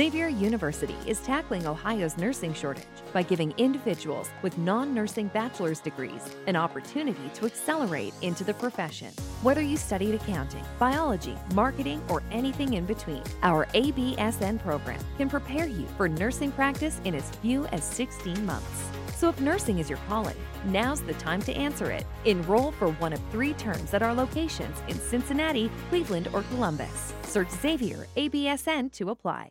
Xavier University is tackling Ohio's nursing shortage by giving individuals with non nursing bachelor's degrees an opportunity to accelerate into the profession. Whether you studied accounting, biology, marketing, or anything in between, our ABSN program can prepare you for nursing practice in as few as 16 months. So if nursing is your calling, now's the time to answer it. Enroll for one of three terms at our locations in Cincinnati, Cleveland, or Columbus. Search Xavier ABSN to apply.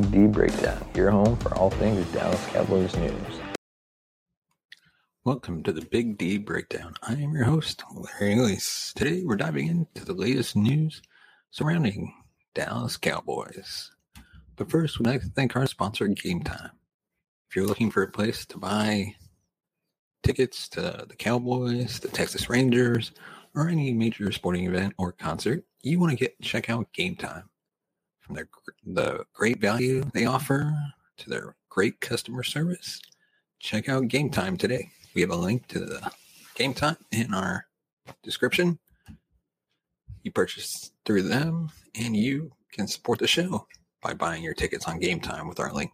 Big D Breakdown, your home for all things Dallas Cowboys news. Welcome to the Big D Breakdown. I am your host, Larry Elise. Today we're diving into the latest news surrounding Dallas Cowboys. But first, we'd like to thank our sponsor, Game Time. If you're looking for a place to buy tickets to the Cowboys, the Texas Rangers, or any major sporting event or concert, you want to get check out Game Time. Their the great value they offer to their great customer service, check out Game Time today. We have a link to the Game Time in our description. You purchase through them, and you can support the show by buying your tickets on Game Time with our link.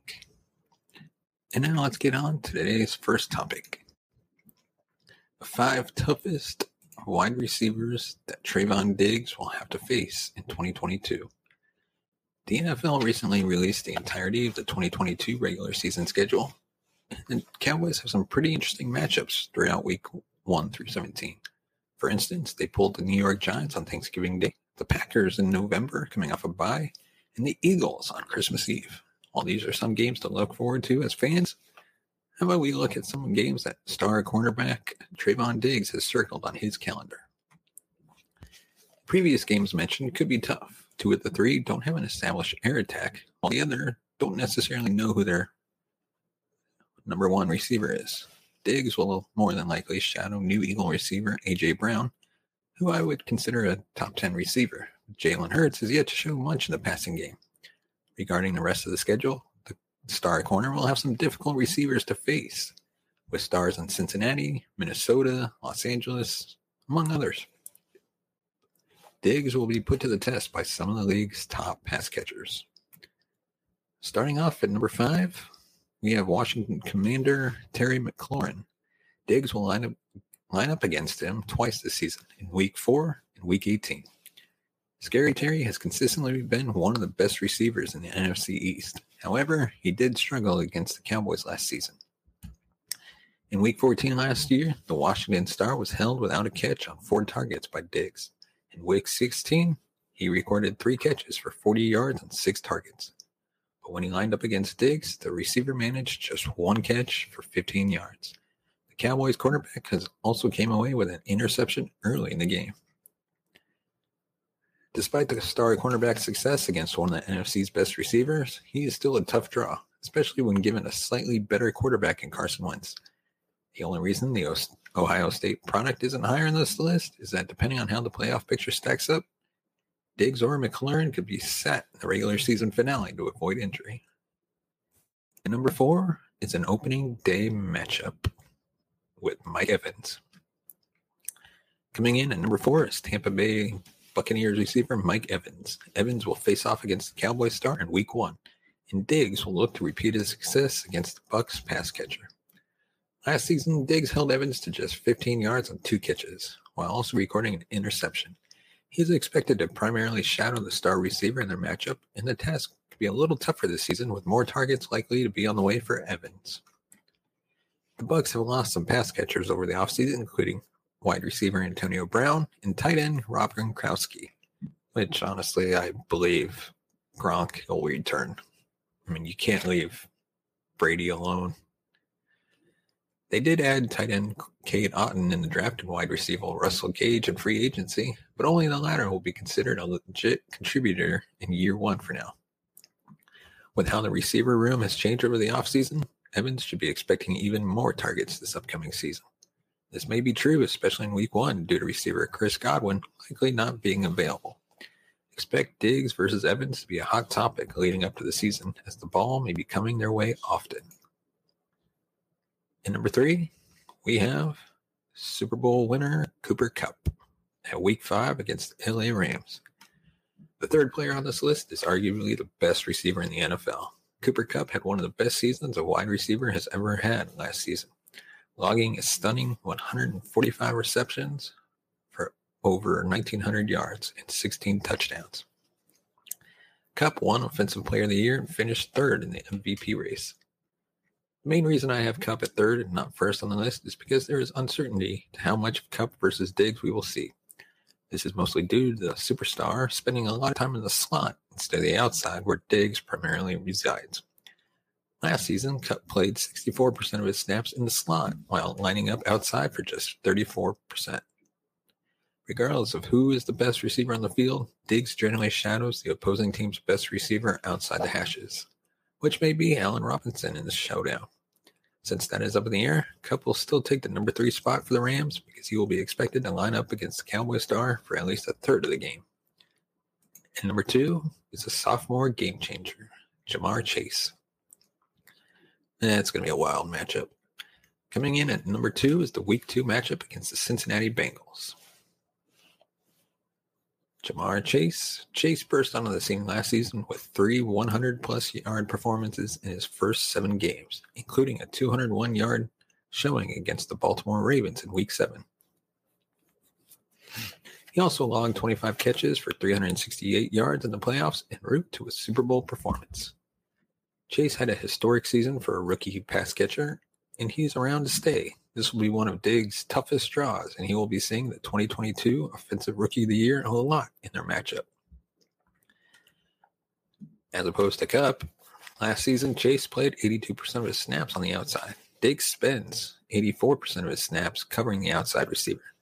And now let's get on to today's first topic. The five toughest wide receivers that Trevon Diggs will have to face in 2022. The NFL recently released the entirety of the 2022 regular season schedule, and Cowboys have some pretty interesting matchups throughout week 1 through 17. For instance, they pulled the New York Giants on Thanksgiving Day, the Packers in November coming off a bye, and the Eagles on Christmas Eve. While these are some games to look forward to as fans, how about we look at some games that star cornerback Trevon Diggs has circled on his calendar? Previous games mentioned could be tough. Two of the three don't have an established air attack, while the other don't necessarily know who their number one receiver is. Diggs will more than likely shadow new Eagle receiver A.J. Brown, who I would consider a top 10 receiver. Jalen Hurts has yet to show much in the passing game. Regarding the rest of the schedule, the star corner will have some difficult receivers to face, with stars in Cincinnati, Minnesota, Los Angeles, among others. Diggs will be put to the test by some of the league's top pass catchers. Starting off at number five, we have Washington Commander Terry McLaurin. Diggs will line up line up against him twice this season, in Week Four and Week 18. Scary Terry has consistently been one of the best receivers in the NFC East. However, he did struggle against the Cowboys last season. In Week 14 last year, the Washington Star was held without a catch on four targets by Diggs. In Week 16, he recorded three catches for 40 yards on six targets. But when he lined up against Diggs, the receiver managed just one catch for 15 yards. The Cowboys quarterback has also came away with an interception early in the game. Despite the star cornerback's success against one of the NFC's best receivers, he is still a tough draw, especially when given a slightly better quarterback in Carson Wentz. The only reason the Ohio State product isn't higher on this list is that depending on how the playoff picture stacks up, Diggs or McLaurin could be set in the regular season finale to avoid injury. And number four is an opening day matchup with Mike Evans. Coming in at number four is Tampa Bay Buccaneers receiver Mike Evans. Evans will face off against the Cowboys star in week one, and Diggs will look to repeat his success against the Bucs pass catcher. Last season, Diggs held Evans to just 15 yards on two catches, while also recording an interception. He is expected to primarily shadow the star receiver in their matchup, and the task could be a little tougher this season with more targets likely to be on the way for Evans. The Bucs have lost some pass catchers over the offseason, including wide receiver Antonio Brown and tight end Rob Gronkowski, which honestly I believe Gronk will return. I mean, you can't leave Brady alone. They did add tight end Cade Otton in the draft and wide receiver Russell Gage in free agency, but only the latter will be considered a legit contributor in year one for now. With how the receiver room has changed over the offseason, Evans should be expecting even more targets this upcoming season. This may be true, especially in week one, due to receiver Chris Godwin likely not being available. Expect Diggs versus Evans to be a hot topic leading up to the season, as the ball may be coming their way often. And number three, we have Super Bowl winner Cooper Kupp at week five against the LA Rams. The third player on this list is arguably the best receiver in the NFL. Cooper Kupp had one of the best seasons a wide receiver has ever had last season, logging a stunning 145 receptions for over 1,900 yards and 16 touchdowns. Kupp won Offensive Player of the Year and finished third in the MVP race. The main reason I have Kupp at third and not first on the list is because there is uncertainty to how much Kupp versus Diggs we will see. This is mostly due to the superstar spending a lot of time in the slot instead of the outside where Diggs primarily resides. Last season, Kupp played 64% of his snaps in the slot while lining up outside for just 34%. Regardless of who is the best receiver on the field, Diggs generally shadows the opposing team's best receiver outside the hashes, which may be Allen Robinson in the showdown. Since that is up in the air, Kupp will still take the number three spot for the Rams because he will be expected to line up against the Cowboy star for at least a third of the game. And number two is a sophomore game changer, Ja'Marr Chase. That's going to be a wild matchup. Coming in at number two is the week two matchup against the Cincinnati Bengals. Ja'Marr Chase. Chase burst onto the scene last season with three 100 plus yard performances in his first seven games, including a 201 yard showing against the Baltimore Ravens in week seven. He also logged 25 catches for 368 yards in the playoffs en route to a Super Bowl performance. Chase had a historic season for a rookie pass catcher, and he's around to stay. This will be one of Diggs' toughest draws, and he will be seeing the 2022 Offensive Rookie of the Year a lot in their matchup. As opposed to Kupp, last season Chase played 82% of his snaps on the outside. Diggs spends 84% of his snaps covering the outside receiver.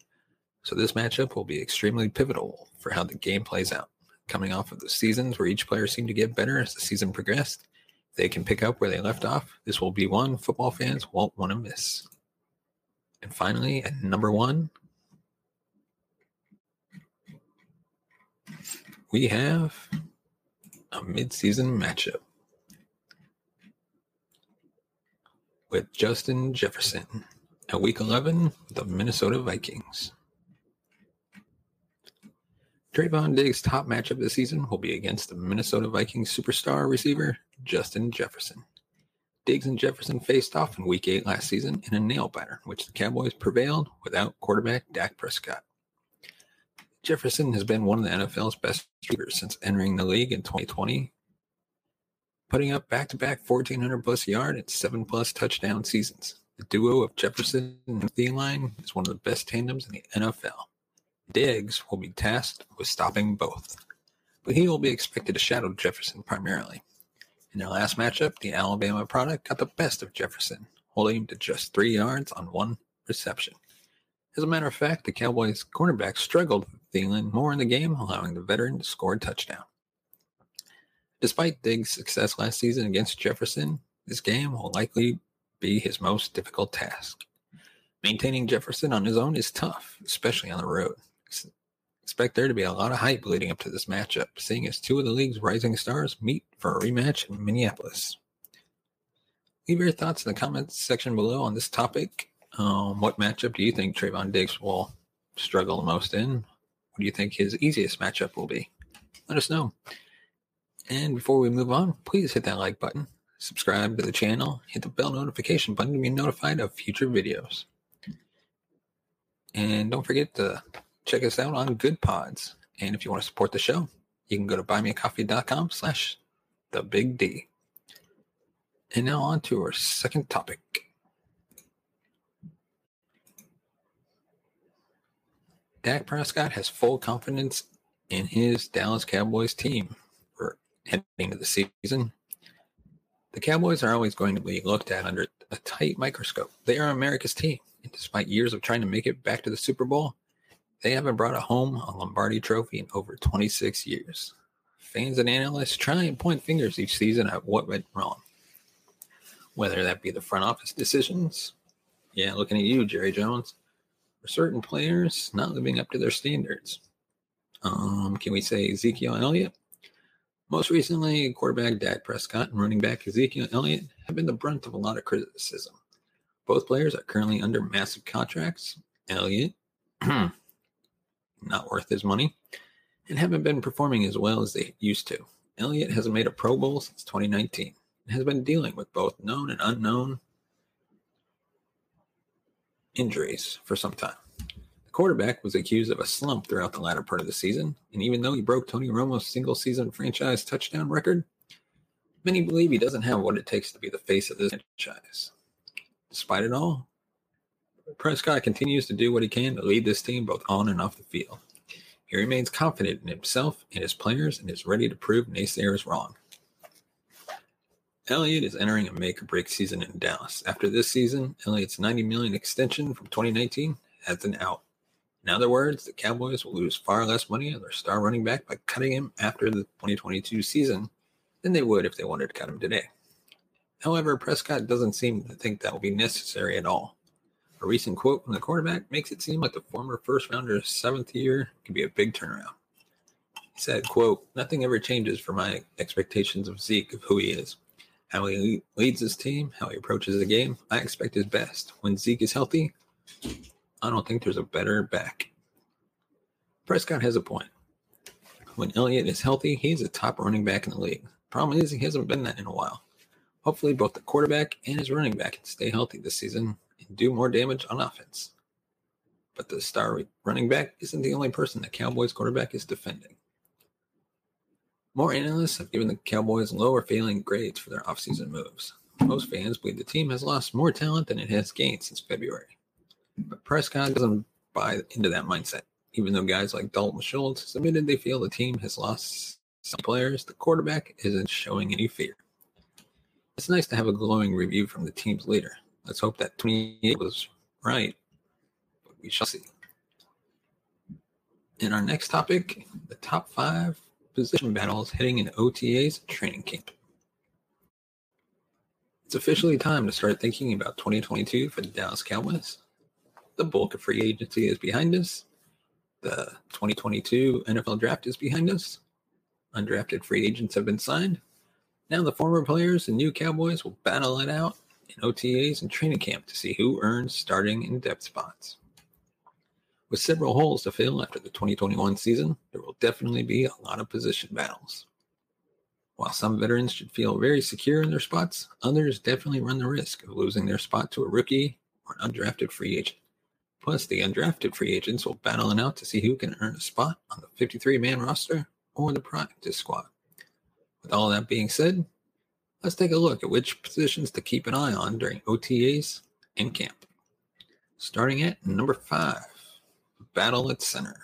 So this matchup will be extremely pivotal for how the game plays out. Coming off of the seasons where each player seemed to get better as the season progressed, they can pick up where they left off. This will be one football fans won't want to miss. And finally, at number one, we have a midseason matchup with Justin Jefferson at week 11, the Minnesota Vikings. Trevon Diggs' top matchup this season will be against the Minnesota Vikings superstar receiver, Justin Jefferson. Diggs and Jefferson faced off in Week 8 last season in a nail biter, which the Cowboys prevailed without quarterback Dak Prescott. Jefferson has been one of the NFL's best receivers since entering the league in 2020, putting up back-to-back 1,400 plus yard and seven plus touchdown seasons. The duo of Jefferson and Thielen is one of the best tandems in the NFL. Diggs will be tasked with stopping both, but he will be expected to shadow Jefferson primarily. In their last matchup, the Alabama product got the best of Jefferson, holding him to just three yards on one reception. As a matter of fact, the Cowboys cornerback struggled with Thielen more in the game, allowing the veteran to score a touchdown. Despite Diggs' success last season against Jefferson, this game will likely be his most difficult task. Maintaining Jefferson on his own is tough, especially on the road. Expect there to be a lot of hype leading up to this matchup, seeing as two of the league's rising stars meet for a rematch in Minneapolis. Leave your thoughts in the comments section below on this topic. Um, what matchup do you think Trevon Diggs will struggle the most in? What do you think his easiest matchup will be? Let us know. And before we move on, please hit that like button, subscribe to the channel, hit the bell notification button to be notified of future videos. And don't forget to check us out on Good Pods. And if you want to support the show, you can go to buymeacoffee.com slash the big D. And now on to our second topic. Dak Prescott has full confidence in his Dallas Cowboys team for heading into the season. The Cowboys are always going to be looked at under a tight microscope. They are America's team, and despite years of trying to make it back to the Super Bowl, they haven't brought a home a Lombardi trophy in over 26 years. Fans and analysts try and point fingers each season at what went wrong. Whether that be the front office decisions, yeah, looking at you, Jerry Jones, or certain players not living up to their standards. Um, can we say Ezekiel Elliott? Most recently, quarterback Dak Prescott and running back Ezekiel Elliott have been the brunt of a lot of criticism. Both players are currently under massive contracts. Elliott, not worth his money, and haven't been performing as well as they used to. Elliott hasn't made a Pro Bowl since 2019 and has been dealing with both known and unknown injuries for some time The quarterback was accused of a slump throughout the latter part of the season, and even though he broke Tony Romo's single season franchise touchdown record, many believe he doesn't have what it takes to be the face of this franchise. Despite it all, Prescott continues to do what he can to lead this team both on and off the field. He remains confident in himself and his players and is ready to prove naysayers wrong. Elliott is entering a make or break season in Dallas. After this season, Elliott's 90 million extension from 2019 has an out. In other words, the Cowboys will lose far less money on their star running back by cutting him after the 2022 season than they would if they wanted to cut him today. However, Prescott doesn't seem to think that will be necessary at all. A recent quote from the quarterback makes it seem like the former first rounder's seventh year could be a big turnaround. He said, quote, nothing ever changes for my expectations of Zeke of who he is. How he leads his team, how he approaches the game, I expect his best. When Zeke is healthy, I don't think there's a better back. Prescott has a point. When Elliott is healthy, he's a top running back in the league. Problem is, he hasn't been that in a while. Hopefully, both the quarterback and his running back can stay healthy this season and do more damage on offense. But the star running back isn't the only person the Cowboys quarterback is defending. More analysts have given the Cowboys lower failing grades for their offseason moves. Most fans believe the team has lost more talent than it has gained since February. But Prescott doesn't buy into that mindset. Even though guys like Dalton Schultz admitted they feel the team has lost some players, the quarterback isn't showing any fear. It's nice to have a glowing review from the team's leader. Let's hope that 28 was right, but we shall see. In our next topic, the top five position battles heading in OTA's training camp. It's officially time to start thinking about 2022 for the Dallas Cowboys the bulk of free agency is behind us. The 2022 NFL draft is behind us. Undrafted free agents have been signed. Now the former players and new Cowboys will battle it out in OTAs and training camp to see who earns starting and depth spots. With several holes to fill after the 2021 season, there will definitely be a lot of position battles. While some veterans should feel very secure in their spots, others definitely run the risk of losing their spot to a rookie or an undrafted free agent. Plus, the undrafted free agents will battle it out to see who can earn a spot on the 53 man roster or the practice squad. With all that being said, let's take a look at which positions to keep an eye on during OTAs and camp. Starting at number five, battle at center.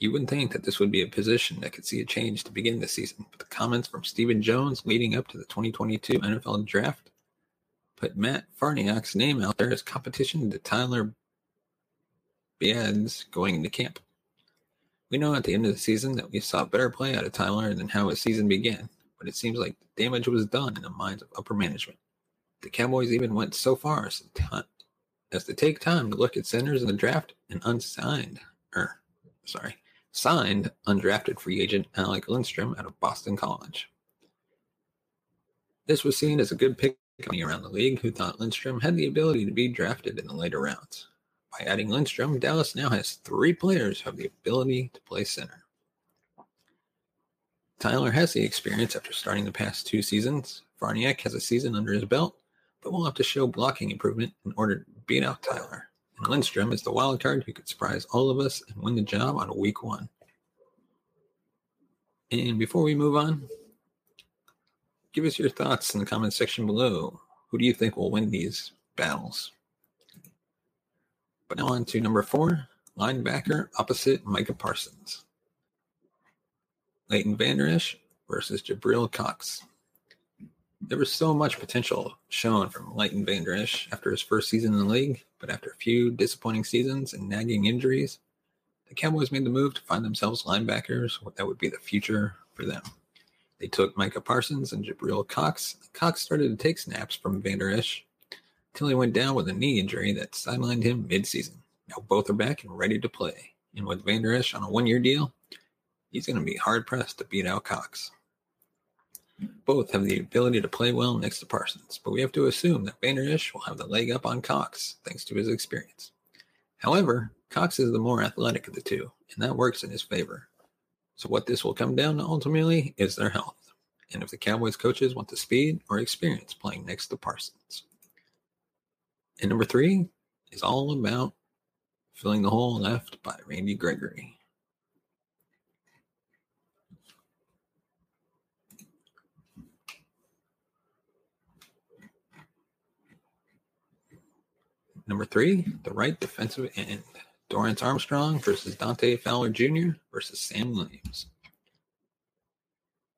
You wouldn't think that this would be a position that could see a change to begin the season, but the comments from Stephen Jones leading up to the 2022 NFL Draft put Matt Farniok's name out there as competition to Tyler Biadasz going into camp. We know at the end of the season that we saw better play out of Tyler than how his season began, but it seems like the damage was done in the minds of upper management. The Cowboys even went so far as to, as to take time to look at centers in the draft and unsigned, or sorry, signed undrafted free agent Alec Lindstrom out of Boston College. This was seen as a good pick around the league who thought Lindstrom had the ability to be drafted in the later rounds. By adding Lindstrom, Dallas now has three players who have the ability to play center. Tyler has the experience after starting the past two seasons. Farniok has a season under his belt, but will have to show blocking improvement in order to beat out Tyler. And Lindstrom is the wild card who could surprise all of us and win the job on week one. And before we move on, give us your thoughts in the comment section below. Who do you think will win these battles? But now on to number four, linebacker opposite Micah Parsons. Leighton Vander Esch versus Jabril Cox. There was so much potential shown from Leighton Vander Esch after his first season in the league, but after a few disappointing seasons and nagging injuries, the Cowboys made the move to find themselves linebackers that would be the future for them. They took Micah Parsons and Jabril Cox. Cox started to take snaps from Vander Esch until he went down with a knee injury that sidelined him midseason. Now both are back and ready to play. And with Vander Esch on a one year deal, he's going to be hard pressed to beat out Cox. Both have the ability to play well next to Parsons, but we have to assume that Vander will have the leg up on Cox thanks to his experience. However, Cox is the more athletic of the two, and that works in his favor. So, what this will come down to ultimately is their health, and if the Cowboys coaches want the speed or experience playing next to Parsons. And number three is all about filling the hole left by Randy Gregory. Number three, the right defensive end. Dorance Armstrong versus Dante Fowler Jr. versus Sam Williams.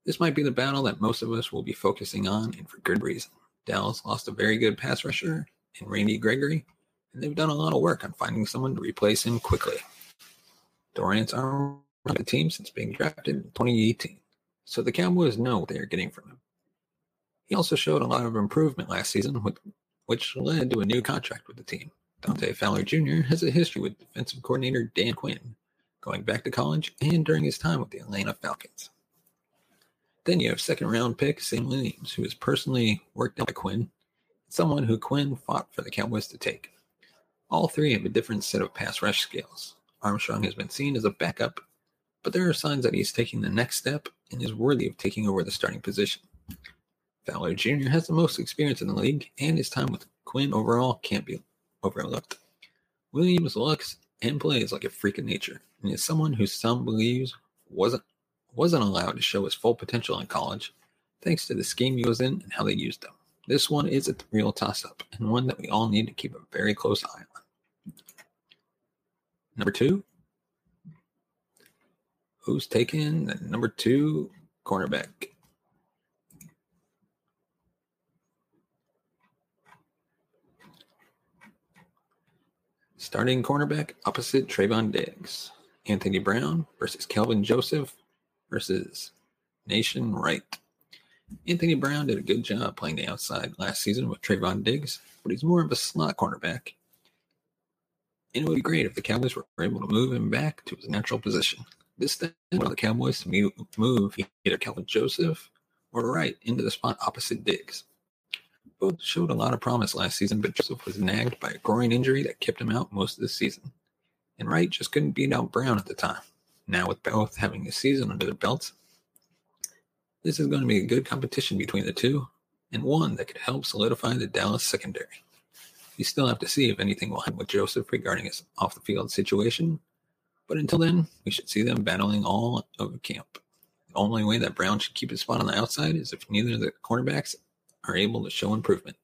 This might be the battle that most of us will be focusing on, and for good reason. Dallas lost a very good pass rusher in Randy Gregory, and they've done a lot of work on finding someone to replace him quickly. Dorance Armstrong on the team since being drafted in 2018, so the Cowboys know what they are getting from him. He also showed a lot of improvement last season with which led to a new contract with the team. Dante Fowler Jr. has a history with defensive coordinator Dan Quinn, going back to college and during his time with the Atlanta Falcons. Then you have second round pick Sam Williams, who is personally worked out by Quinn, someone who Quinn fought for the Cowboys to take. All three have a different set of pass rush skills. Armstrong has been seen as a backup, but there are signs that he's taking the next step and is worthy of taking over the starting position. Fowler Jr. has the most experience in the league, and his time with Quinn overall can't be overlooked. Williams looks and plays like a freak of nature, and is someone who some believes wasn't wasn't allowed to show his full potential in college, thanks to the scheme he was in and how they used him. This one is a real toss-up, and one that we all need to keep a very close eye on. Number two, who's taking the number two cornerback? Starting cornerback opposite Trevon Diggs. Anthony Brown versus Kelvin Joseph versus Nahshon Wright. Anthony Brown did a good job playing the outside last season with Trevon Diggs, but he's more of a slot cornerback. And it would be great if the Cowboys were able to move him back to his natural position. This then allowed the Cowboys to move either Kelvin Joseph or Wright into the spot opposite Diggs. Both showed a lot of promise last season, but Joseph was nagged by a groin injury that kept him out most of the season. And Wright just couldn't beat out Brown at the time. Now, with both having a season under their belts, this is going to be a good competition between the two, and one that could help solidify the Dallas secondary. We still have to see if anything will happen with Joseph regarding his off the field situation, but until then, we should see them battling all over camp. The only way that Brown should keep his spot on the outside is if neither of the cornerbacks are able to show improvement,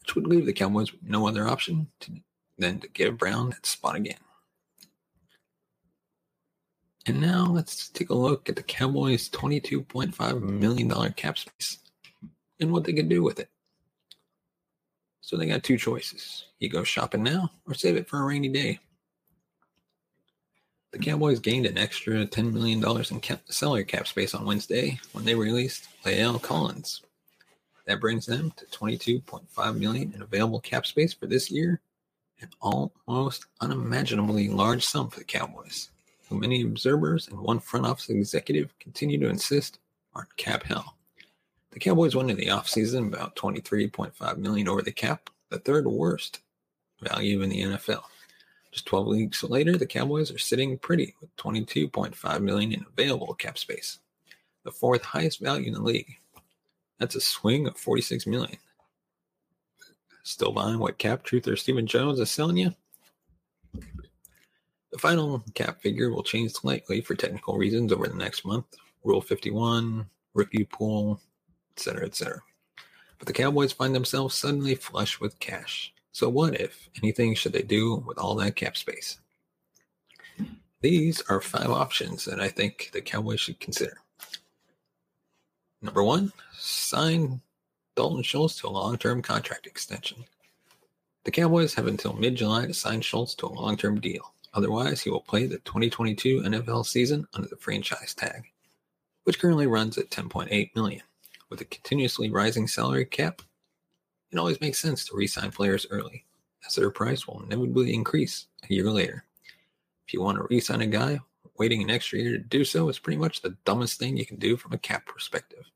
which would leave the Cowboys no other option to, than to give Brown that spot again. And now let's take a look at the Cowboys' $22.5 million cap space and what they can do with it. So they got two choices. You go shopping now or save it for a rainy day. The Cowboys gained an extra $10 million in cap- salary cap space on Wednesday when they released La'el Collins that brings them to 22.5 million in available cap space for this year, an almost unimaginably large sum for the Cowboys, who many observers and one front office executive continue to insist are in cap hell. The Cowboys went into the offseason about 23.5 million over the cap, the third worst value in the NFL. Just 12 weeks later, the Cowboys are sitting pretty with 22.5 million in available cap space, the fourth highest value in the league. That's a swing of 46 million. Still buying what Cap Truth or Stephen Jones is selling you? The final cap figure will change slightly for technical reasons over the next month. Rule 51, rookie pool, etc., etc. But the Cowboys find themselves suddenly flush with cash. So, what, if anything, should they do with all that cap space? These are five options that I think the Cowboys should consider. Number one, sign Dalton Schultz to a long term contract extension. The Cowboys have until mid July to sign Schultz to a long term deal. Otherwise, he will play the 2022 NFL season under the franchise tag, which currently runs at 10.8 million. With a continuously rising salary cap, it always makes sense to re-sign players early, as their price will inevitably increase a year later. If you want to re-sign a guy, waiting an extra year to do so is pretty much the dumbest thing you can do from a cap perspective.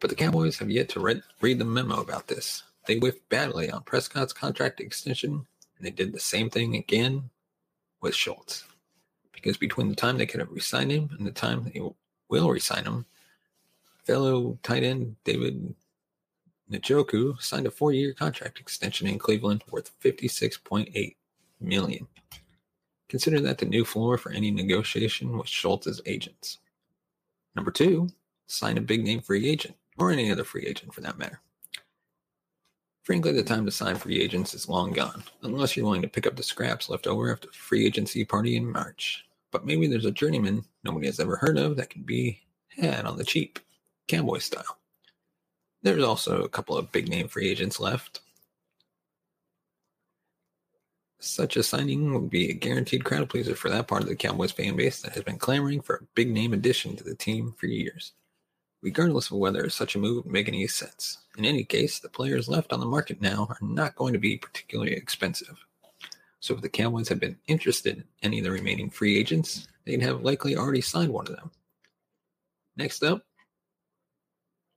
But the Cowboys have yet to read, read the memo about this. They whiffed badly on Prescott's contract extension, and they did the same thing again with Schultz. Because between the time they could have re-signed him and the time they will re-sign him, fellow tight end David Njoku signed a four-year contract extension in Cleveland worth 56.8 million. Consider that the new floor for any negotiation with Schultz's agents. Number two, sign a big name free agent, or any other free agent for that matter. Frankly, the time to sign free agents is long gone, unless you're willing to pick up the scraps left over after the free agency party in March. But maybe there's a journeyman nobody has ever heard of that can be had on the cheap, cowboy style. There's also a couple of big name free agents left. Such a signing would be a guaranteed crowd pleaser for that part of the Cowboys fan base that has been clamoring for a big name addition to the team for years regardless of whether such a move would make any sense. In any case, the players left on the market now are not going to be particularly expensive. So if the Cowboys had been interested in any of the remaining free agents, they'd have likely already signed one of them. Next up,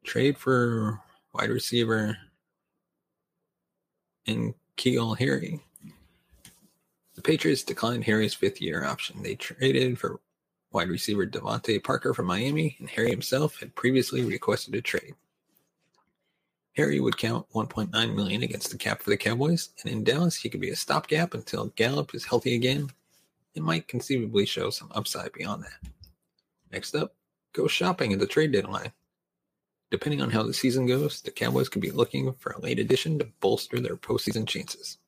trade for wide receiver in N'Keal Harry. The Patriots declined Harry's fifth year option. They traded for Wide receiver DeVante Parker from Miami and Harry himself had previously requested a trade. Harry would count 1.9 million against the cap for the Cowboys, and in Dallas he could be a stopgap until Gallup is healthy again and might conceivably show some upside beyond that. Next up, go shopping at the trade deadline. Depending on how the season goes, the Cowboys could be looking for a late addition to bolster their postseason chances.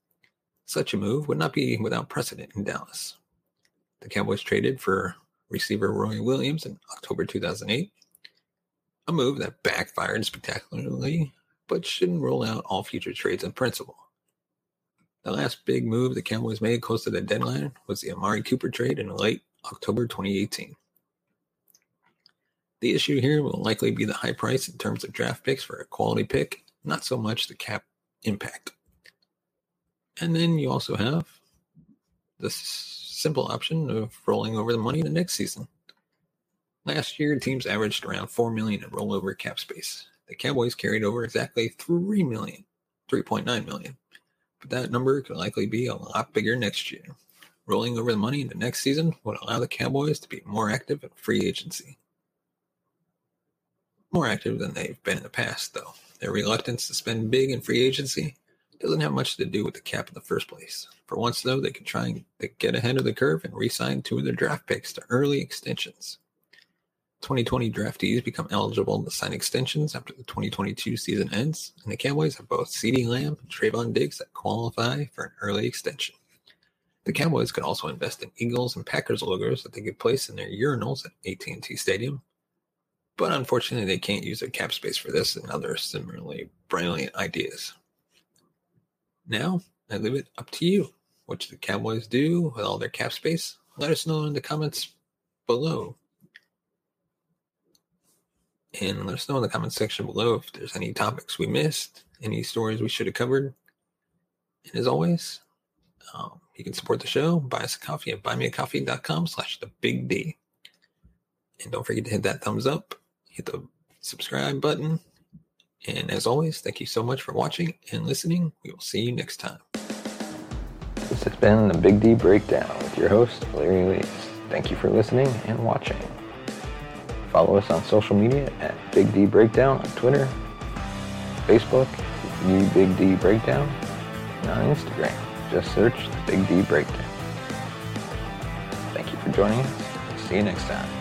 Such a move would not be without precedent in Dallas. The Cowboys traded for receiver Roy Williams in October 2008. A move that backfired spectacularly, but shouldn't rule out all future trades in principle. The last big move the Cowboys made close to the deadline was the Amari Cooper trade in late October 2018. The issue here will likely be the high price in terms of draft picks for a quality pick, not so much the cap impact. And then you also have this simple option of rolling over the money the next season. Last year, teams averaged around 4 million in rollover cap space. The Cowboys carried over exactly 3 million, 3.9 million. But that number could likely be a lot bigger next year. Rolling over the money in the next season would allow the Cowboys to be more active in free agency. More active than they've been in the past, though. Their reluctance to spend big in free agency doesn't have much to do with the cap in the first place. For once, though, they could try and get ahead of the curve and re-sign two of their draft picks to early extensions. 2020 draftees become eligible to sign extensions after the 2022 season ends, and the Cowboys have both CeeDee Lamb and Trevon Diggs that qualify for an early extension. The Cowboys could also invest in Eagles and Packers logos that they could place in their urinals at AT&T Stadium, but unfortunately they can't use their cap space for this and other similarly brilliant ideas. Now, I leave it up to you. What the Cowboys do with all their cap space? Let us know in the comments below. And let us know in the comment section below if there's any topics we missed, any stories we should have covered. And as always, um, you can support the show, buy us a coffee at buymeacoffee.com slash the big D. And don't forget to hit that thumbs up, hit the subscribe button, and as always, thank you so much for watching and listening. We will see you next time. This has been the Big D Breakdown with your host, Larry Lees. Thank you for listening and watching. Follow us on social media at Big D Breakdown on Twitter, Facebook, the Big D Breakdown, and on Instagram. Just search the Big D Breakdown. Thank you for joining us. See you next time.